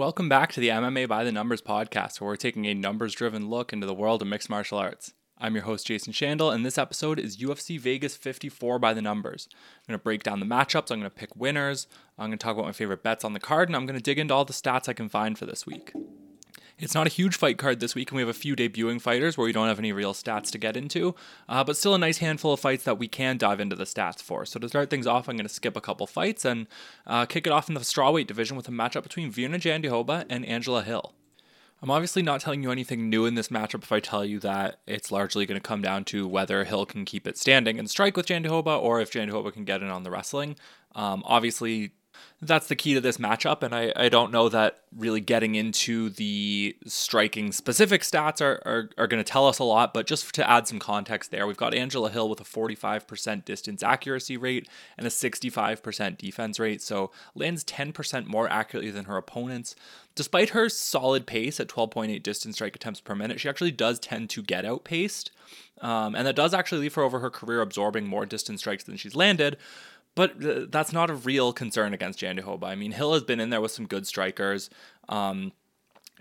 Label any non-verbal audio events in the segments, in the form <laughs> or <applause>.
Welcome back to the MMA by the Numbers podcast, where we're taking a numbers driven look into the world of mixed martial arts. I'm your host, Jason Shandel, and this episode is UFC Vegas 54 by the numbers. I'm going to break down the matchups, I'm going to pick winners, I'm going to talk about my favorite bets on the card, and I'm going to dig into all the stats I can find for this week. It's not a huge fight card this week, and we have a few debuting fighters where we don't have any real stats to get into, uh, but still a nice handful of fights that we can dive into the stats for. So to start things off, I'm going to skip a couple fights and uh, kick it off in the strawweight division with a matchup between Virna Jandiroba and Angela Hill. I'm obviously not telling you anything new in this matchup if I tell you that it's largely going to come down to whether Hill can keep it standing and strike with Jandiroba or if Jandiroba can get in on the wrestling. Um, obviously, that's the key to this matchup. And I, I don't know that really getting into the striking specific stats are, are, are going to tell us a lot. But just to add some context there, we've got Angela Hill with a 45% distance accuracy rate and a 65% defense rate. So lands 10% more accurately than her opponents. Despite her solid pace at 12.8 distance strike attempts per minute, she actually does tend to get outpaced. Um, and that does actually leave her over her career absorbing more distance strikes than she's landed. But th- that's not a real concern against Jandiroba. I mean, Hill has been in there with some good strikers. Um,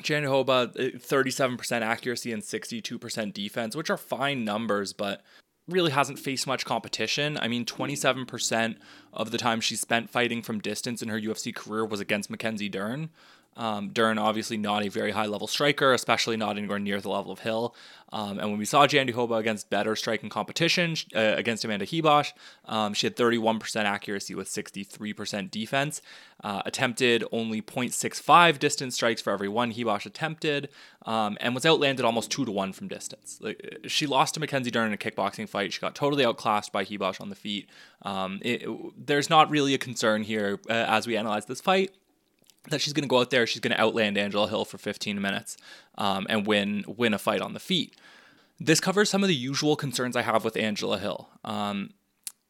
Jandiroba, 37% accuracy and 62% defense, which are fine numbers, but really hasn't faced much competition. I mean, 27% of the time she spent fighting from distance in her UFC career was against Mackenzie Dern. Um, Dern, obviously not a very high level striker, especially not anywhere near the level of Hill. Um, and when we saw Jandy Jandiroba against better striking competition uh, against Amanda Ribas, um, she had 31% accuracy with 63% defense. Uh, attempted only 0.65 distance strikes for every one Ribas attempted, um, and was outlanded almost two to one from distance. Like, she lost to Mackenzie Dern in a kickboxing fight. She got totally outclassed by Ribas on the feet. Um, it, it, there's not really a concern here uh, as we analyze this fight that she's going to go out there, she's going to outland Angela Hill for 15 minutes um, and win win a fight on the feet. This covers some of the usual concerns I have with Angela Hill. Um,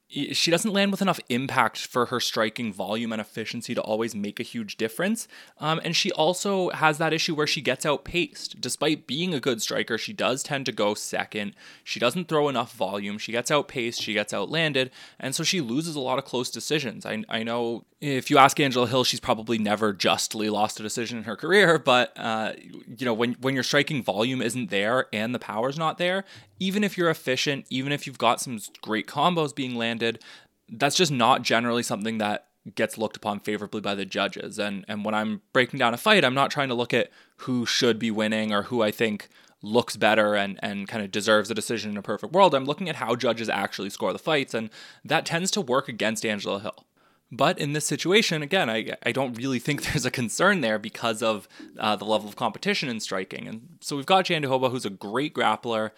she doesn't land with enough impact for her striking volume and efficiency to always make a huge difference. Um, and she also has that issue where she gets outpaced. Despite being a good striker, she does tend to go second. She doesn't throw enough volume. She gets outpaced. She gets outlanded. And so she loses a lot of close decisions. I, I know if you ask Angela Hill, she's probably never justly lost a decision in her career. But uh, you know, when when your striking volume isn't there and the power's not there, even if you're efficient, even if you've got some great combos being landed, that's just not generally something that gets looked upon favorably by the judges. And and when I'm breaking down a fight, I'm not trying to look at who should be winning or who I think looks better and and kind of deserves a decision in a perfect world. I'm looking at how judges actually score the fights, and that tends to work against Angela Hill. But in this situation, again, I, I don't really think <laughs> there's a concern there because of uh, the level of competition in striking. And so we've got Jandiroba, who's a great grappler.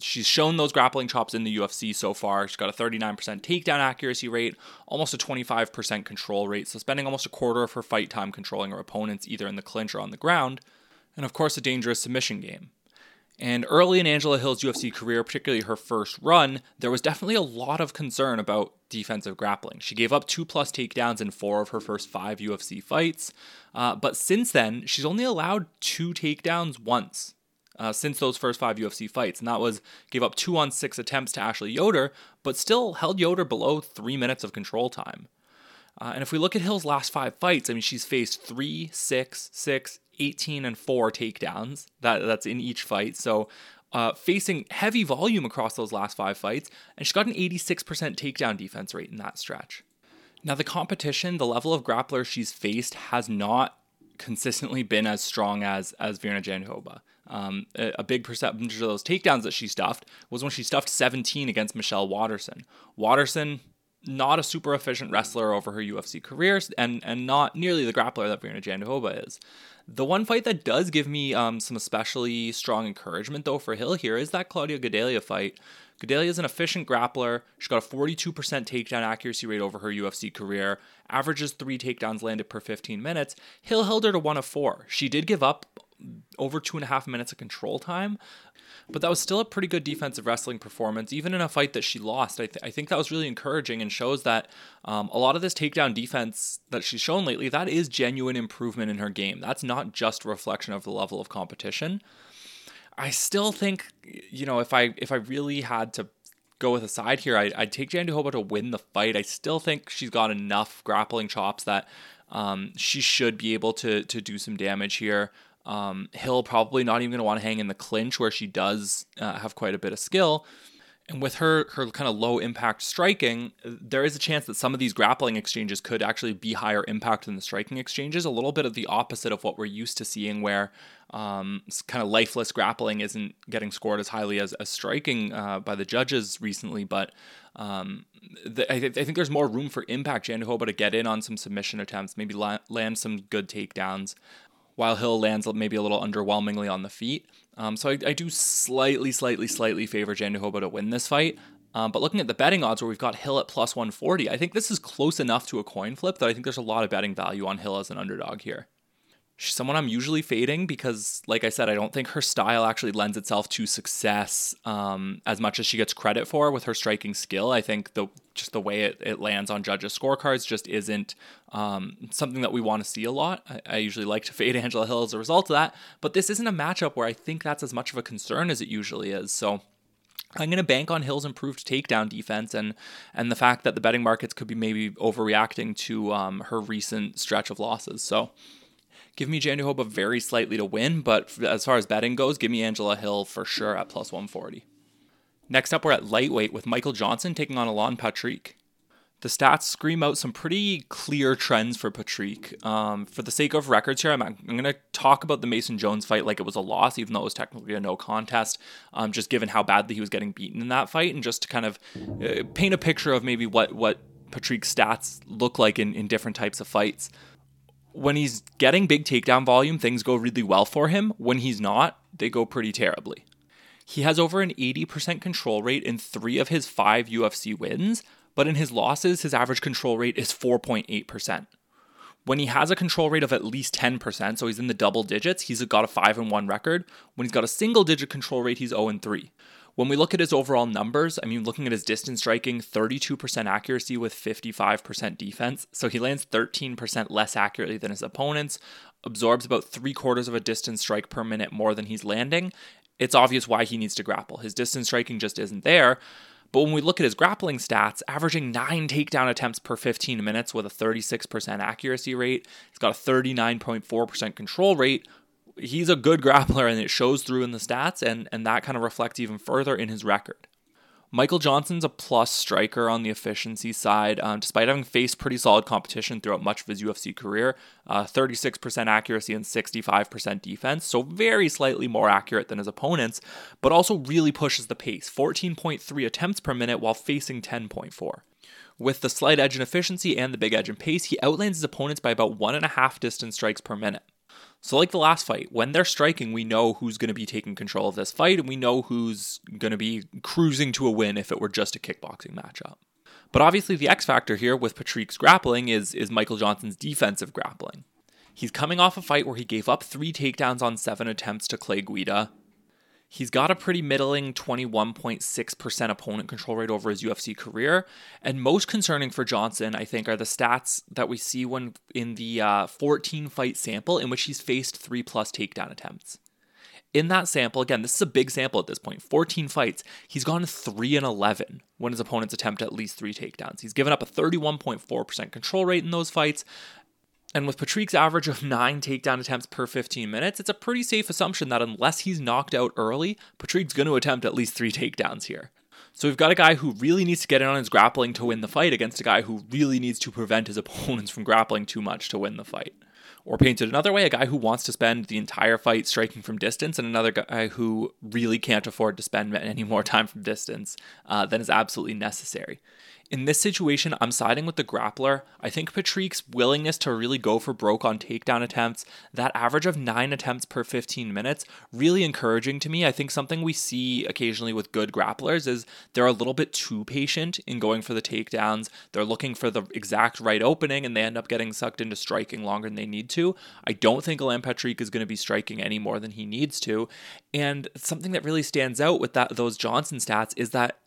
She's shown those grappling chops in the UFC so far. She's got a 39% takedown accuracy rate, almost a 25% control rate, so spending almost a quarter of her fight time controlling her opponents either in the clinch or on the ground. And of course, a dangerous submission game. And early in Angela Hill's UFC career, particularly her first run, there was definitely a lot of concern about defensive grappling. She gave up two plus takedowns in four of her first five UFC fights. Uh, but since then, she's only allowed two takedowns once. Uh, since those first five UFC fights, and that was gave up two on six attempts to Ashley Yoder, but still held Yoder below three minutes of control time. Uh, and if we look at Hill's last five fights, I mean, she's faced three, six, six, 18 and 4 takedowns. That that's in each fight. So uh, facing heavy volume across those last five fights, and she's got an 86% takedown defense rate in that stretch. Now, the competition, the level of grapplers she's faced has not consistently been as strong as as Virna Jandiroba. Um, a, a, big percentage of those takedowns that she stuffed was when she stuffed 17 against Michelle Waterson. Waterson, not a super efficient wrestler over her UFC career, and and not nearly the grappler that Virna Jandiroba is. The one fight that does give me um, some especially strong encouragement, though, for Hill here is that Claudia Gadelha fight. Gadelha is an efficient grappler. She's got a 42% takedown accuracy rate over her UFC career, averages three takedowns landed per 15 minutes. Hill held her to one of four. She did give up over two and a half minutes of control time, but that was still a pretty good defensive wrestling performance, even in a fight that she lost. I, th- I think that was really encouraging and shows that um, a lot of this takedown defense that she's shown lately, that is genuine improvement in her game. That's not just a reflection of the level of competition. I still think, you know, if I if I really had to go with a side here, I, I'd take Jandiroba to win the fight. I still think she's got enough grappling chops that Um, she should be able to to do some damage here. Um, Hill probably not even going to want to hang in the clinch where she does uh, have quite a bit of skill. And with her her kind of low impact striking, there is a chance that some of these grappling exchanges could actually be higher impact than the striking exchanges. A little bit of the opposite of what we're used to seeing, where um, kind of lifeless grappling isn't getting scored as highly as, as striking uh, by the judges recently. But um, the, I, th- I, think there's more room for impact Jandiroba to get in on some submission attempts, maybe la- land some good takedowns while Hill lands maybe a little underwhelmingly on the feet. Um, so I, I, do slightly, slightly, slightly favor Jandiroba to win this fight. Um, but looking at the betting odds where we've got Hill at plus 140, I think this is close enough to a coin flip that I think there's a lot of betting value on Hill as an underdog here. She's someone I'm usually fading because, like I said, I don't think her style actually lends itself to success um, as much as she gets credit for with her striking skill. I think the just the way it, it lands on judges' scorecards just isn't um, something that we want to see a lot. I, I, usually like to <laughs> fade Angela Hill as a result of that, but this isn't a matchup where I think that's as much of a concern as it usually is. So I'm going to bank on Hill's improved takedown defense and and the fact that the betting markets could be maybe overreacting to um, her recent stretch of losses. So give me Jandiroba very slightly to win, but as far as betting goes, give me Angela Hill for sure at plus 140. Next up, we're at lightweight with Michael Johnson taking on Alan Patrick. The stats scream out some pretty clear trends for Patrick. Um, for the sake of records here, I'm, I'm going to talk about the Mason Jones fight like it was a loss, even though it was technically a no contest, um, just given how badly he was getting beaten in that fight, and just to kind of uh, paint a picture of maybe what, what Patrick's stats look like in, in different types of fights when he's getting big takedown volume, things go really well for him. When he's not, they go pretty terribly. He has over an 80% control rate in three of his five UFC wins, but in his losses, his average control rate is 4.8%. When he has a control rate of at least 10%, so he's in the double digits, he's got a 5 and 1 record. When he's got a single digit control rate, he's 0 and 3. When we look at his overall numbers, I mean, looking at his distance striking, 32% accuracy with 55% defense. So he lands 13% less accurately than his opponents, absorbs about three quarters of a distance strike per minute more than he's landing. It's obvious why he needs to grapple. His distance striking just isn't there. But when we look at his grappling stats, averaging nine takedown attempts per 15 minutes with a 36% accuracy rate, he's got a 39.4% control rate he's a good grappler and it shows through in the stats and and that kind of reflects even further in his record. Michael Johnson's a plus striker on the efficiency side, um, despite having faced pretty solid competition throughout much of his UFC career. Uh, 36% accuracy and 65% defense, so very slightly more accurate than his opponents, but also really pushes the pace 14.3 attempts per minute while facing 10.4. With the slight edge in efficiency and the big edge in pace, he outlands his opponents by about one and a half distance strikes per minute. So, like the last fight, when they're striking, we know who's going to be taking control of this fight, and we know who's going to be cruising to a win if it were just a kickboxing matchup. But obviously, the X factor here with Patrick's grappling is, is Michael Johnson's defensive grappling. He's coming off a fight where he gave up three takedowns on seven attempts to Clay Guida, He's got a pretty middling 21.6% opponent control rate over his UFC career. And most concerning for Johnson, I think, are the stats that we see when in the uh, 14 fight sample in which he's faced three plus takedown attempts. In that sample, again, this is a big sample at this point 14 fights, he's gone 3 and 11 when his opponents attempt at least three takedowns. He's given up a 31.4% control rate in those fights, and with Patrick's average of nine takedown attempts per 15 minutes, it's a pretty safe assumption that unless he's knocked out early, Patrick's going to attempt at least three takedowns here. So we've got a guy who really needs to get in on his grappling to win the fight against a guy who really needs to prevent his <laughs> opponents from grappling too much to win the fight. Or painted another way, a guy who wants to spend the entire fight striking from distance, and another guy who really can't afford to spend any more <laughs> time from distance uh, than is absolutely necessary. In this situation, I'm siding with the grappler. I think Patrick's willingness to really go for broke on takedown attempts, that average of nine attempts per 15 minutes, really encouraging to me. I think something we see occasionally with good grapplers is they're a little bit too patient in going for the takedowns. They're looking for the exact right opening and they end up getting sucked into striking longer than they need to. I don't think Alan Patrick is going to be striking any more than he needs to. And something that really stands out with that those Johnson stats is that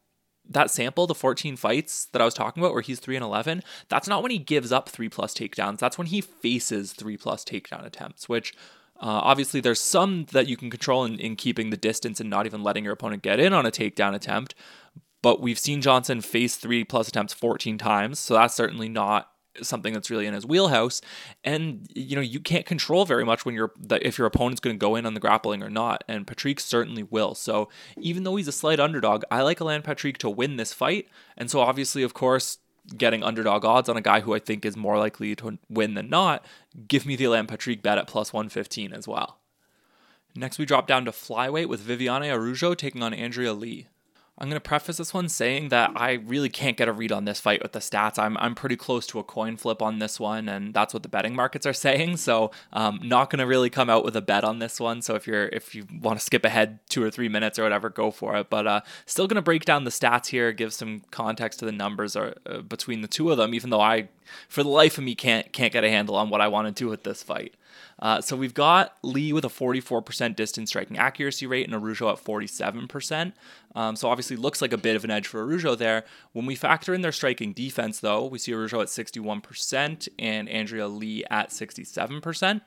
that sample, the 14 fights that I was talking about, where he's 3 and 11, that's not when he gives up three plus takedowns. That's when he faces three plus takedown attempts, which uh, obviously there's some that you can control in, in keeping the distance and not even letting your opponent get in on a takedown attempt. But we've seen Johnson face three plus attempts 14 times, so that's certainly not something that's really in his wheelhouse. And you know, you can't control very much when you're if your opponent's going to go in on the grappling or not. And Patrick certainly will. So even though he's a slight underdog, I like Alan Patrick to win this fight. And so obviously, of course, getting underdog odds on a guy who I think is more likely to win than not, give me the Alan Patrick bet at plus 115 as well. Next, we drop down to flyweight with Viviane Araujo taking on Andrea Lee. I'm going to preface this one saying that I really can't get a read on this fight with the stats. I'm, I'm pretty close to a coin flip on this one, and that's what the betting markets are saying. So, um, not going to really come out with a bet on this one. So, if you're if you want to skip ahead two or three minutes or whatever, go for it. But uh, still going to break down the stats here, give some context to the numbers or, uh, between the two of them. Even though I, for the life of me, can't can't get a handle on what I want to do with this fight. Uh, so we've got Lee with a 44% distance striking accuracy rate and Araujo at 47%. Um, so obviously looks like a bit of an edge for Araujo there. When we factor in their striking defense, though, we see Araujo at 61% and Andrea Lee at 67%.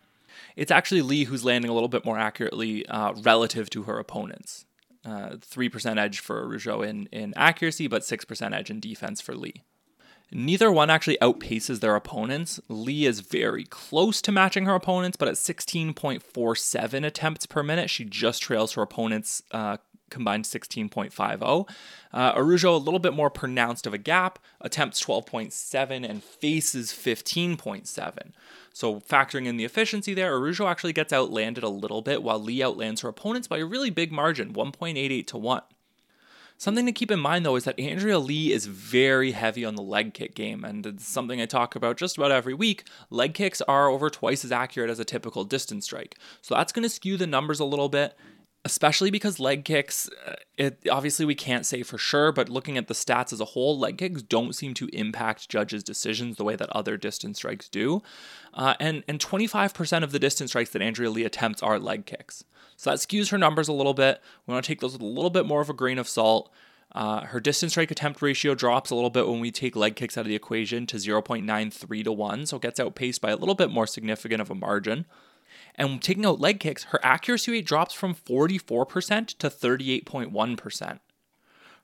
It's actually Lee who's landing a little bit more accurately uh, relative to her opponents. Uh, 3% edge for Araujo in, in accuracy, but 6% edge in defense for Lee. Neither one actually outpaces their opponents. Lee is very close to matching her opponents, but at 16.47 attempts per minute, she just trails her opponents uh, combined 16.50. Uh, Araujo, a little bit more pronounced of a gap, attempts 12.7 and faces 15.7. So factoring in the efficiency there, Araujo actually gets outlanded a little bit while Lee outlands her opponents by a really big margin, 1.88 to 1. Something to keep in mind though is that Andrea Lee is very heavy on the leg kick game, and it's something I talk about just about every week. Leg kicks are over twice as accurate as a typical distance strike. So that's going to skew the numbers a little bit especially because leg kicks uh, it obviously we can't say for sure but looking at the stats as a whole leg kicks don't seem to impact judges decisions the way that other distance strikes do uh, and and 25% of the distance strikes that andrea lee attempts are leg kicks so that skews her numbers a little bit we want to take those with a little bit more of a grain of salt uh, her distance strike attempt ratio drops a little bit when we take leg kicks out of the equation to 0.93 to 1 so it gets outpaced by a little bit more significant of a margin and taking out leg kicks, her accuracy rate drops from 44% to 38.1%.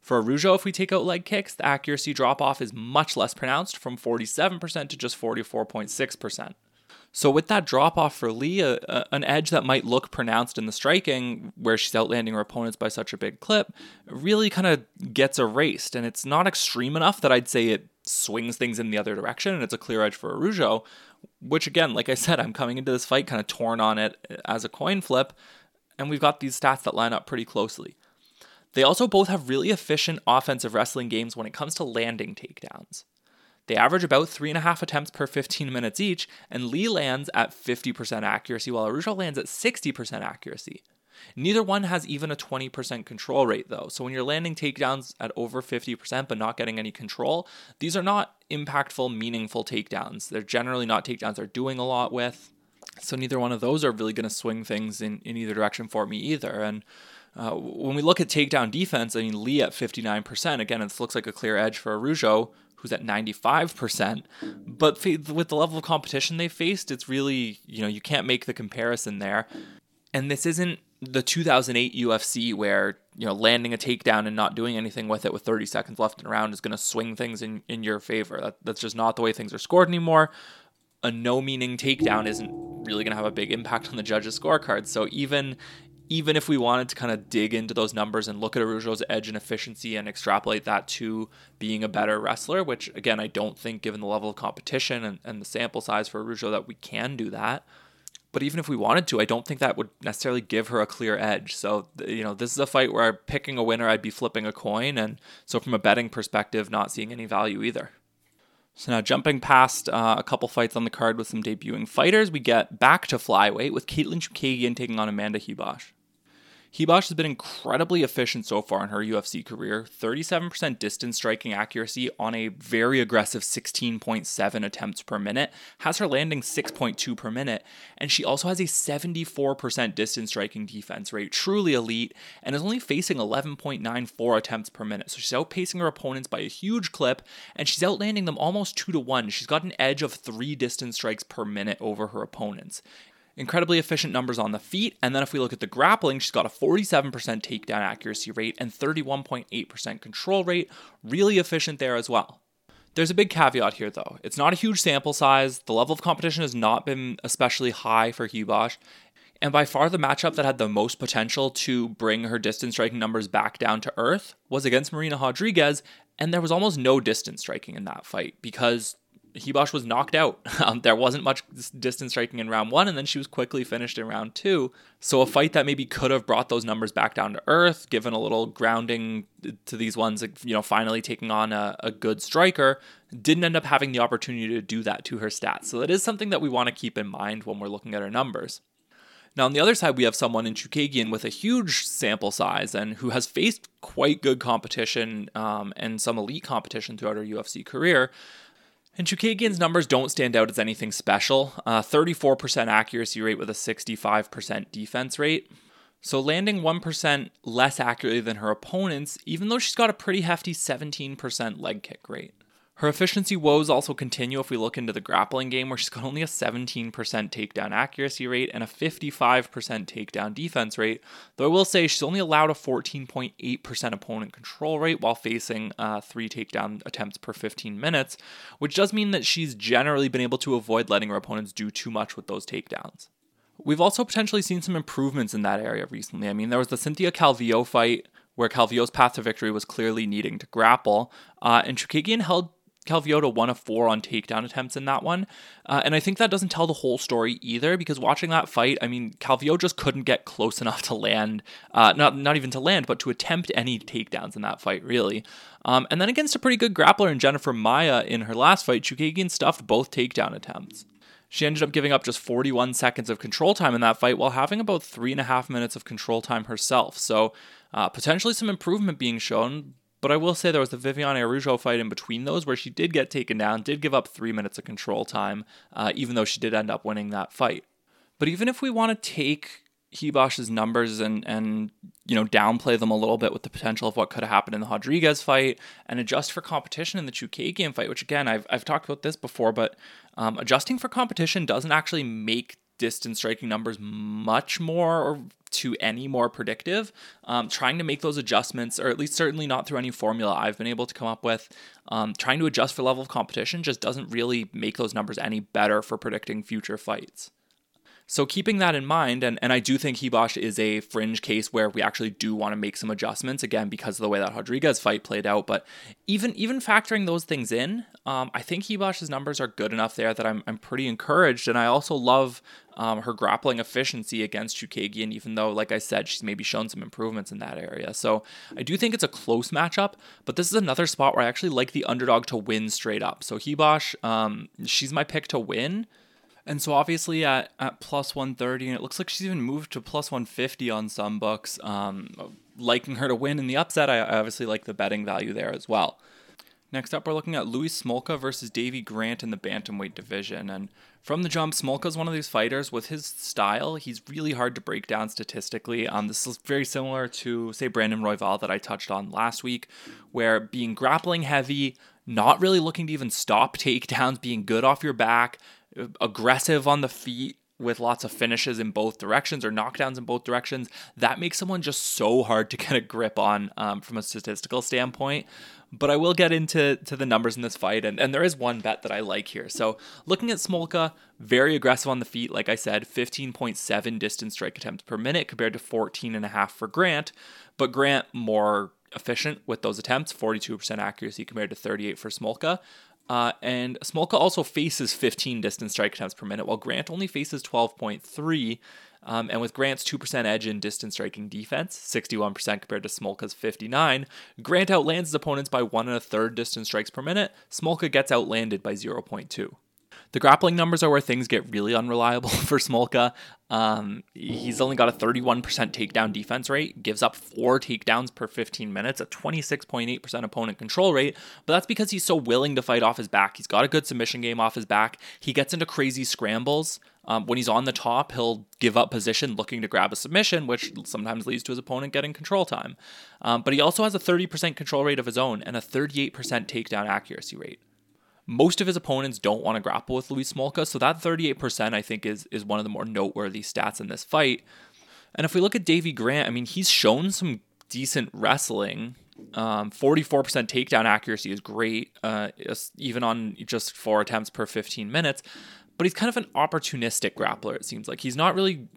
For Araujo, if we take out leg kicks, the accuracy drop off is much less pronounced from 47% to just 44.6%. So, with that drop off for Lee, a, a, an edge that might look pronounced in the striking, where she's outlanding her opponents by such a big clip, really kind of gets erased. And it's not extreme enough that I'd say it swings things in the other direction and it's a clear edge for Araujo. which again, like I said, I'm coming into this fight kind of torn on it uh, as a coin flip, and we've got these stats that line up pretty closely. They also both have really efficient offensive wrestling games when it comes to landing takedowns. They average about three and a half attempts per 15 minutes each, and Lee lands at 50% accuracy, while Araujo lands at 60% accuracy. Neither one has even a 20% control rate, though. So when you're landing takedowns at over 50% but not getting any control, these are not impactful, meaningful takedowns. They're generally not takedowns they're doing a lot with. So neither one of those are really going to swing things in, in either direction for me either. And uh, when we look at takedown defense, I mean, Lee at 59%, again, it looks like a clear edge for Araujo, who's at 95%. But with the level of competition they faced, it's really, you know, you can't make the comparison there. And this isn't the 2008 UFC where you know landing a takedown and not doing anything with it with 30 seconds left in a round is going to swing things in, in your favor. That, that's just not the way things are scored anymore. A no meaning takedown isn't really going to have a big impact on the judges' scorecard. So even even if we wanted to kind of dig into those numbers and look at Araujo's edge and efficiency and extrapolate that to being a better wrestler, which again I don't think given the level of competition and, and the sample size for Araujo that we can do that. But even if we wanted to, I don't think that would necessarily give her a clear edge. So, you know, this is a fight where picking a winner, I'd be flipping a coin. And so, from a betting perspective, not seeing any value either. So, now jumping past uh, a couple fights on the card with some debuting fighters, we get back to flyweight with Katlyn Chookagian taking on Amanda Ribas. Ribas has been incredibly efficient so far in her UFC career. 37% distance striking accuracy on a very aggressive 16.7 attempts per minute, has her landing 6.2 per minute, and she also has a 74% distance striking defense rate, truly elite, and is only facing 11.94 attempts per minute. So she's outpacing her opponents by a huge clip, and she's outlanding them almost 2 to 1. She's got an edge of 3 distance strikes per minute over her opponents incredibly efficient numbers on the feet. And then if we look at the grappling, she's got a 47% takedown accuracy rate and 31.8% control rate. Really efficient there as well. There's a big caveat here, though. It's not a huge sample size. The level of competition has not been especially high for Ribas. And by far, the matchup that had the most potential to bring her distance striking numbers back down to earth was against Marina Rodriguez. And there was almost no distance striking in that fight because Ribas was knocked out. <laughs> Um, there wasn't much distance striking in round one, and then she was quickly finished in round two. So a fight that maybe could have brought those numbers back down to earth, given a little grounding to these ones, you know, finally taking on a, a good striker, didn't end up having the opportunity to do that to her stats. So that is something that we want to keep in mind when we're looking at her numbers. Now, on the other side, we have someone in Chookagian with a huge sample size and who has faced quite good competition um, and some elite competition throughout her UFC career. And Chookagian's numbers don't stand out as anything special. Uh, 34% accuracy rate with a 65% defense rate. So landing 1% less accurately than her opponents, even though she's got a pretty hefty 17% leg kick rate. Her efficiency woes also continue if we look into the grappling game, where she's got only a 17% takedown accuracy rate and a 55% takedown defense rate. Though I will say she's only allowed a 14.8% opponent control rate while facing uh, three takedown attempts per 15 minutes, which does mean that she's generally been able to avoid letting her opponents do too much with those takedowns. We've also potentially seen some improvements in that area recently. I mean, there was the Cynthia Calvillo fight where Calvillo's path to victory was clearly needing to grapple, uh, and Chookagian held Calvillo to one of four on takedown attempts in that one. Uh, and I think that doesn't tell the whole story either because watching that fight, I mean, Calvillo just couldn't get close enough to land, uh, not, not even to land, but to attempt any takedowns in that fight, really. Um, and then against a pretty good grappler in Jennifer Maia in her last fight, Chookagian stuffed both takedown attempts. She ended up giving up just 41 seconds of control time in that fight while having about three and a half minutes of control time herself. So, uh, potentially some improvement being shown, but I will say there was the Viviane Araujo fight in between those where she did get taken down, did give up three minutes of control time, uh, even though she did end up winning that fight. But even if we want to take Ribas's numbers and and you know downplay them a little bit with the potential of what could have happened in the Rodriguez fight and adjust for competition in the Chookagian fight, which again I've I've talked about this before, but um, adjusting for competition doesn't actually make distance striking numbers much more to any more predictive. Um, trying to make those adjustments, or at least certainly not through any formula I've been able to come up with, um, trying to adjust for level of competition just doesn't really make those numbers any better for predicting future fights. So keeping that in mind, and, and I do think Ribas is a fringe case where we actually do want to make some adjustments again because of the way that Rodriguez fight played out. But even even factoring those things in, um, I think Ribas's numbers are good enough there that I'm I'm pretty encouraged. And I also love um, her grappling efficiency against Chookagian, even though, like I said, she's maybe shown some improvements in that area. So I do think it's a close matchup, but this is another spot where I actually like the underdog to win straight up. So Ribas, um, she's my pick to win. And so obviously at, at plus 130, and it looks like she's even moved to plus 150 on some books. Um, liking her to win in the upset, I obviously like the betting value there as well. Next up, we're looking at Louis Smolka versus Davey Grant in the bantamweight division. And from the jump, Smolka is one of these fighters with his style. He's really hard to break down statistically. Um, this is very similar to, say, Brandon Royval that I touched on last week, where being grappling heavy, not really looking to even stop <laughs> takedowns, being good off your back, aggressive on the feet with lots of finishes in both directions or knockdowns in both directions, that makes someone just so hard to <laughs> get a grip on um, from a statistical standpoint. But I will get into to the numbers in this fight, and, and there is one bet that I like here. So looking at Smolka, very aggressive on the feet, like I said, 15.7 distance strike attempts per minute compared to 14.5 for Grant, but Grant more efficient with those attempts, 42% accuracy compared to 38 for Smolka. Uh, and Smolka also faces 15 distance strike attempts per minute, while Grant only faces 12.3. Um, and with Grant's 2% edge in distance striking defense, 61% compared to Smolka's 59, Grant outlands his opponents by one and a third distance strikes per minute. Smolka gets outlanded by 0.2. The grappling numbers are where things get really unreliable <laughs> for Smolka. Um, he's only got a 31% takedown defense rate, gives up four takedowns per 15 minutes, a 26.8% opponent control rate, but that's because he's so willing to fight off his back. He's got a good submission game off his back. He gets into crazy scrambles. Um, when he's on the top, he'll give up position looking to grab a submission, which sometimes leads to his opponent getting control time. Um, but he also has a 30% control rate of his own and a 38% takedown accuracy rate. Most of his opponents don't want to grapple with Louis Smolka, so that 38% I think is is one of the more noteworthy stats in this fight. And if we look at Davey Grant, I mean, he's shown some decent wrestling. Um, 44% takedown accuracy is great, uh, even on just four attempts per 15 minutes. But he's kind of an opportunistic grappler, it seems like. He's not really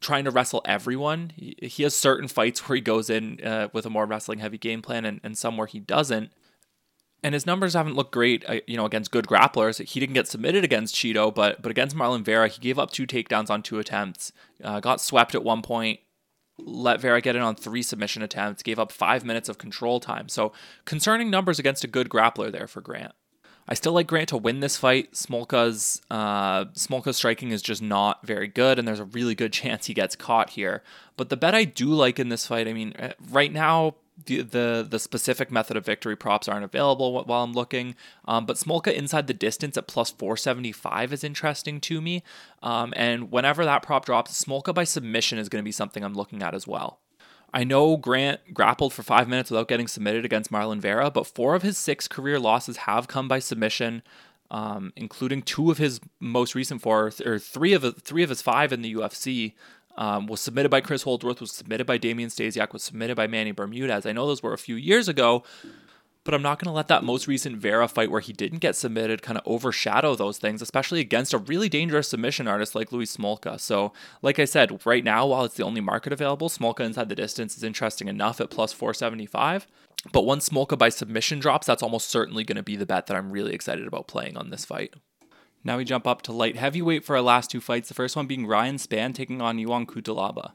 trying to wrestle everyone. He, he has certain fights where he goes in uh, with a more wrestling heavy game plan and, and some where he doesn't. And his numbers haven't looked great, uh, you know, against good grapplers. He didn't get submitted against Chito, but but against Marlon Vera, he gave up two takedowns on two attempts. Uh, got swept at one point, let Vera get in on three submission attempts, gave up five minutes of control time. So concerning numbers against a good grappler there for Grant. I still like Grant to win this fight. Smolka's uh, Smolka's striking is just not very good, and there's a really good <laughs> chance he gets caught here. But the bet I do like in this fight, I mean, uh, right now the, the the specific method of victory props aren't available while I'm looking. Um, but Smolka inside the distance at plus 475 is interesting to me. Um, and whenever that prop drops, Smolka by submission is going to be something I'm looking at as well. I know Grant grappled for five minutes without getting submitted against Marlon Vera, but four of his six career losses have come by submission, um, including two of his most recent four, or three of three of his five in the UFC um, was submitted by Chris Holdsworth, was submitted by Damian Stasiak, was submitted by Manny Bermudez. I know those were a few years ago, but I'm not going to let that most recent Vera fight where he didn't get submitted kind of overshadow those things, especially against a really dangerous submission artist like Louis Smolka. So, like I said, right now, while it's the only market available, Smolka inside the distance is interesting enough at plus 475. But once Smolka by submission drops, that's almost certainly going to be the bet that I'm really excited about playing on this fight. Now we jump up to light heavyweight for our last two fights, the first one being Ryan Spann taking on Ion Cutelaba.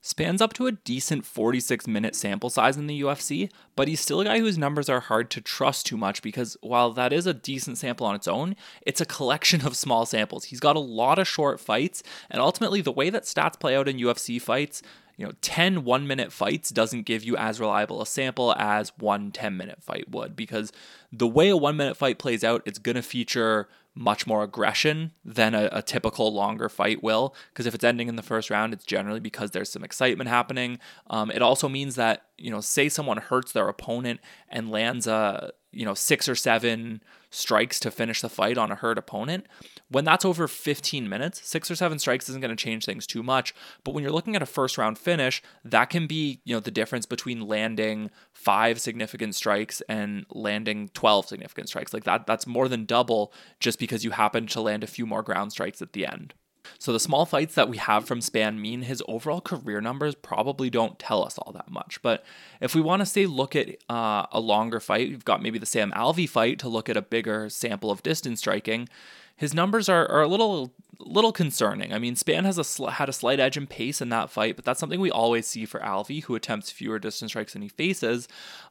Spann's up to a decent 46 minute sample size in the UFC, but he's still a guy whose numbers are hard to trust too much because while that is a decent sample on its own, it's a collection of small samples. He's got a lot of short fights, and ultimately, the way that stats play out in UFC fights, you know 10 one minute fights doesn't give you as reliable a sample as one 10 minute fight would because the way a one minute fight plays out it's going to feature much more aggression than a, a typical longer fight will. Because if it's ending in the first round it's generally because there's some excitement happening. Um, it also means that you know say someone hurts their opponent and lands a you know six or seven strikes to finish the fight on a hurt opponent when that's over 15 minutes, six or seven strikes isn't going to change things too much. But when you're looking at a first round finish, that can be, you know, the difference between landing five significant strikes and landing 12 significant strikes. Like that, that's more than double just because you happen to land a few more ground strikes at the end. So the small fights that we have from Spann mean his overall career numbers probably don't tell us all that much. But if we want to say look at uh, a longer fight, we've got maybe the Sam Alvey fight to look at a bigger sample of distance striking his numbers are, are a little little concerning. I mean, Spann has a sl- had a slight edge in pace in that fight, but that's something we always see for Alvey, who attempts fewer distance strikes than he faces.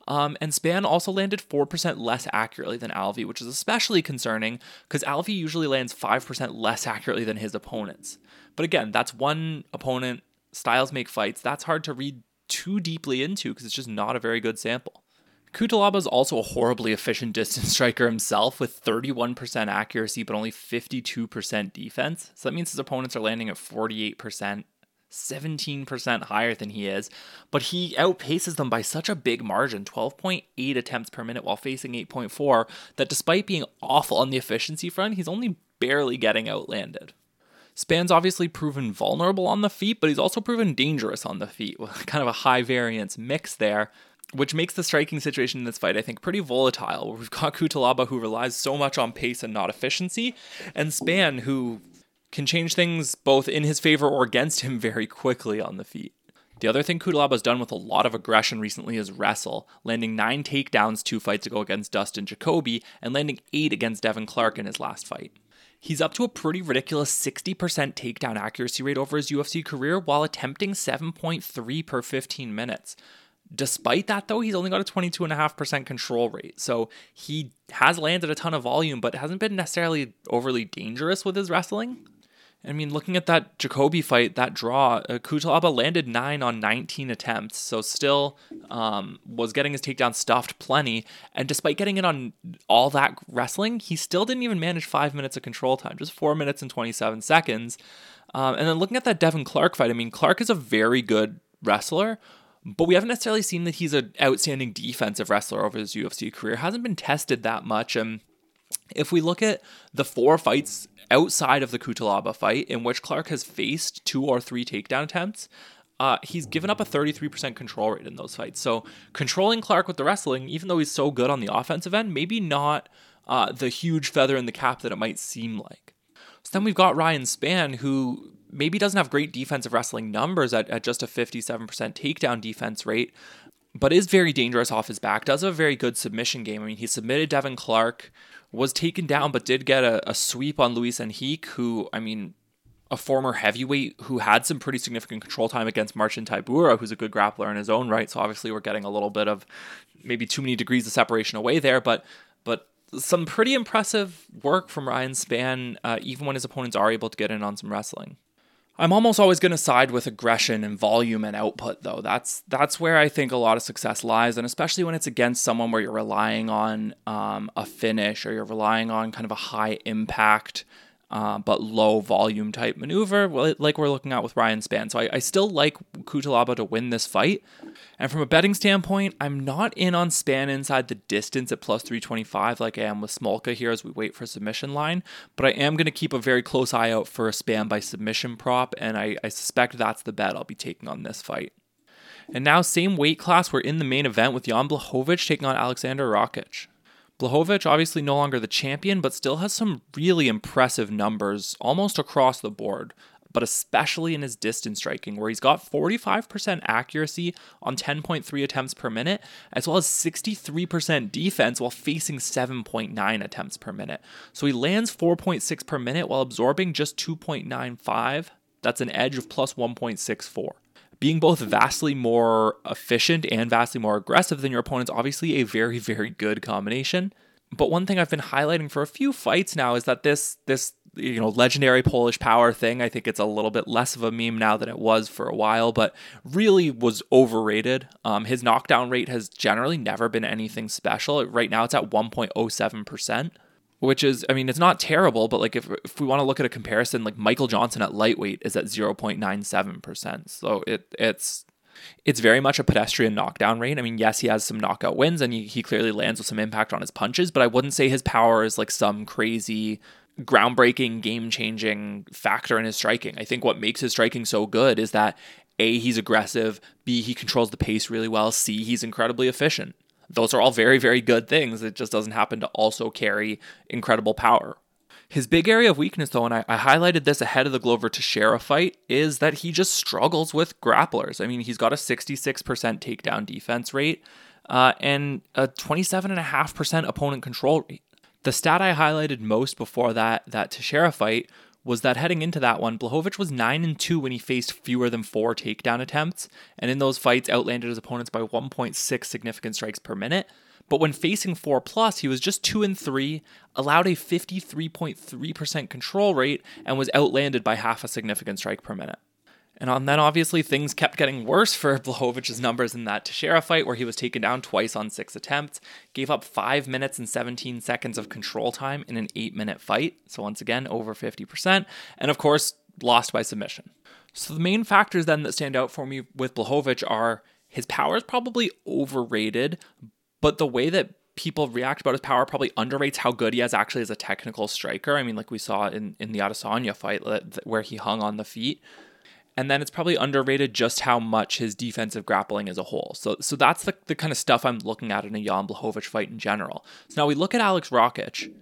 Um, and Spann also landed 4% less accurately than Alvey, which is especially concerning because Alvey usually lands 5% less accurately than his opponents. But again, that's one opponent. Styles make fights. That's hard to read too deeply into because it's just not a very good sample. Cutelaba is also a horribly efficient <laughs> distance striker himself with 31% accuracy but only 52% defense. So that means his opponents are landing at 48%, 17% higher than he is, but he outpaces them by such a big margin 12.8 attempts per minute while facing 8.4 that despite being awful on the efficiency front, he's only barely getting outlanded. Spann's obviously proven vulnerable on the feet, but he's also proven dangerous on the feet. With <laughs> kind of a high variance mix there which makes the striking situation in this fight, I think, pretty volatile. We've got <laughs> Cutelaba, who relies so much on pace and not efficiency, and Spann, who can change things both in his favor or against him <laughs> very quickly on the feet. The other thing Cutelaba's done with a lot of aggression recently is wrestle, landing nine takedowns two fights ago against Dustin Jacoby and landing eight against Devin Clark in his last fight. He's up to a pretty ridiculous 60% takedown accuracy rate over his UFC career while attempting 7.3 per 15 minutes. Despite that, though, he's only got a 22.5% control rate. So he has landed a ton of volume, but hasn't been necessarily overly dangerous with his wrestling. I mean, looking at that Jacoby fight, that draw, uh, Cutelaba landed 9 on 19 attempts, so still um, was getting his takedown stuffed plenty. And despite getting it on all that wrestling, he still didn't even manage 5 minutes of control time, just 4 minutes and 27 seconds. Um, and then looking at that Devin Clark fight, I mean, Clark is a very good wrestler, but we haven't necessarily seen that he's an outstanding defensive wrestler over his UFC career. Hasn't been tested that much. And if we look at the four fights outside of the Cutelaba fight in which Clark has faced two or three takedown attempts, uh, he's given up a 33% control rate in those fights. So controlling Clark with the wrestling, even though he's so good on the offensive end, maybe not uh, the huge feather in the cap that it might seem like. So then we've got Ryan Spann, who maybe doesn't have great defensive wrestling numbers at, at just a 57% takedown defense rate, but is very dangerous off his back. Does have a very good submission game. I mean, he submitted Devin Clark, was taken down, but did get a, a sweep on Luis Henrique, who, I mean, a former heavyweight who had some pretty significant control time against Marcin Tybura, who's a good grappler in his own right. So obviously we're getting a little bit of maybe too many degrees of separation away there, but but some pretty impressive work from Ryan Spann, uh, even when his opponents are able to get in on some wrestling. I'm almost always going to side with aggression and volume and output, though. That's that's where I think a lot of success lies, and especially when it's against someone where you're relying on um, a finish or you're relying on kind of a high impact uh, but low volume type maneuver, like we're looking at with Ryan Spann. So I, I still like Cutelaba to win this fight. And from a betting standpoint, I'm not in on Spann inside the distance at plus 325 like I am with Smolka here as we wait for submission line. But I am going to keep a very close eye out for a Spann by submission prop, and I, I suspect that's the bet I'll be taking on this fight. And now, same weight class, we're in the main event with Jan Blachowicz taking on Alexander Rakic. Blachowicz, obviously no longer the champion, but still has some really impressive numbers almost across the board, but especially in his distance striking, where he's got 45% accuracy on 10.3 attempts per minute, as well as 63% defense while facing 7.9 attempts per minute. So he lands 4.6 per minute while absorbing just 2.95. That's an edge of plus 1.64 being both vastly more efficient and vastly more aggressive than your opponent's obviously a very very good combination. But one thing i've been highlighting for a few fights now is that this this you know legendary polish power thing i think it's a little bit less of a meme now than it was for a while but really was overrated. Um, his knockdown rate has generally never been anything special. Right now it's at 1.07% which is I mean it's not terrible, but like if if we want to look at a comparison, like Michael Johnson at lightweight is at 0.97%. So it it's it's very much a pedestrian knockdown rate. I mean, yes, he has some knockout wins and he, he clearly lands with some impact on his punches, but I wouldn't say his power is like some crazy groundbreaking, game changing factor in his striking. I think what makes his striking so good is that A, he's aggressive, B, he controls the pace really well, C, he's incredibly efficient. Those are all very, very good things. It just doesn't happen to also carry incredible power. His big area of weakness, though, and I, I, highlighted this ahead of the Glover Teixeira fight, is that he just struggles with grapplers. I mean, he's got a 66% takedown defense rate uh, and a 27.5% opponent control rate. The stat I highlighted most before that that Teixeira fight was that heading into that one, Blachowicz was 9 and 2 when he faced fewer than 4 takedown attempts, and in those fights outlanded his opponents by 1.6 significant strikes per minute. But when facing 4 plus, he was just 2 and 3, allowed a 53.3% control rate, and was outlanded by half a significant strike per minute. And then obviously things kept getting worse for <laughs> Blachowicz's numbers in that Teixeira fight, where he was taken down twice on six attempts, gave up five minutes and 17 seconds of control time in an eight minute fight. So once again, over 50%. And of course, lost by submission. So the main factors then that stand out for me with Blachowicz are his power is probably overrated, but the way that people react about his power probably underrates how good he is actually as a technical striker. I mean, like we saw in, in the Adesanya fight where he hung on the feet and then it's probably underrated just how much his defensive grappling as a whole. So, so that's the, the kind of stuff I'm looking at in a Jan Blachowicz fight in general. So now we look at Alex Rakic,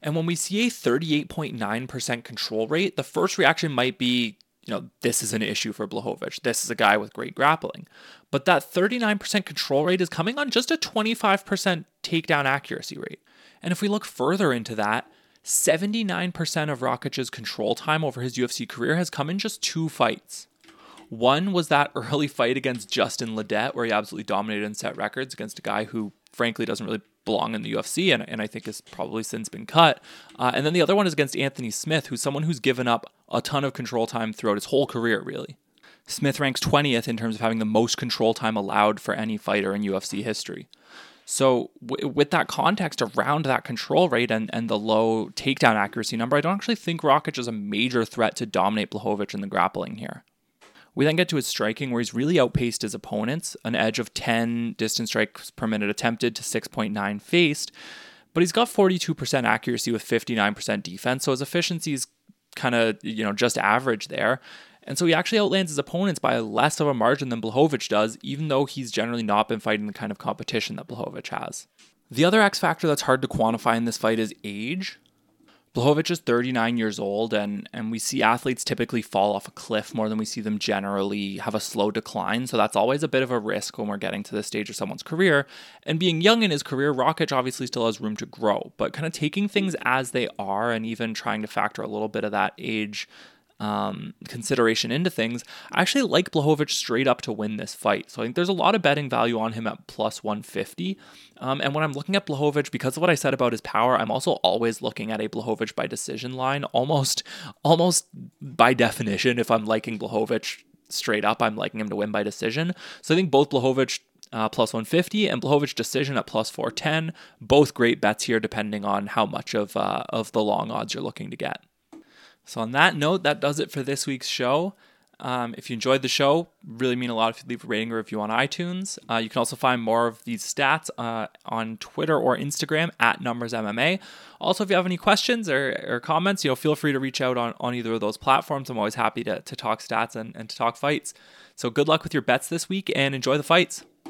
and when we see a 38.9% control rate, the first reaction might be, you know, this is an issue for Blachowicz. This is a guy with great grappling. But that 39% control rate is coming on just a 25% takedown accuracy rate. And if we look further into that, 79% of Rakic's control time over his UFC career has come in just two fights. One was that <laughs> early fight against Justin Ledet, where he absolutely dominated and set records against a guy who, frankly, doesn't really belong in the UFC and, and I think has probably since been cut. Uh, and then the other one is against Anthony Smith, who's someone who's given up a ton of control time throughout his whole career, really. Smith ranks 20th in terms of having the most control time allowed for any fighter in UFC history. So, w- with that context around that control rate and, and the low takedown accuracy number, I don't actually think Rakic is a major threat to dominate Blachowicz in the grappling here. We then get to his striking, where he's really outpaced his opponents, an edge of 10 distance strikes per minute attempted to 6.9 faced. But he's got 42% accuracy with 59% defense, so his efficiency is kind of you know just average there. And so he actually outlands his opponents by less of a margin than Blachowicz does, even though he's generally not been fighting the kind of competition that Blachowicz has. The other X factor that's hard to quantify in this fight is age. Blachowicz is 39 years old, and, and we see athletes typically fall off a cliff more than we see them generally have a slow decline. So that's always a bit of a risk when we're getting to this stage of someone's career. And being young in his career, Rakic obviously still has room to grow, but kind of taking things as they are and even trying to factor a little bit of that age um, consideration into things, I actually like Blachowicz straight up to win this fight. So I think there's a lot of betting value on him at plus 150. Um, and when I'm looking at Blachowicz, because of what I said about his power, I'm also always looking at a Blachowicz by decision line, almost, <laughs> almost by definition. If I'm liking Blachowicz straight up, I'm liking him to win by decision. So I think both Blachowicz uh, plus 150 and Blachowicz decision at plus 410. Both great bets here, depending on how much of uh, of the long odds you're looking to get. So, on that note, that does it for this week's show. Um, if you enjoyed the show, really mean a lot if you leave a rating or review on iTunes. Uh, you can also find more of these stats uh, on Twitter or Instagram at Numbers MMA. Also, if you have any questions or, or, comments, you know, feel free to reach out on, on either of those platforms. I'm always happy to, to talk stats and, and to talk fights. So good luck with your bets this week and enjoy the fights.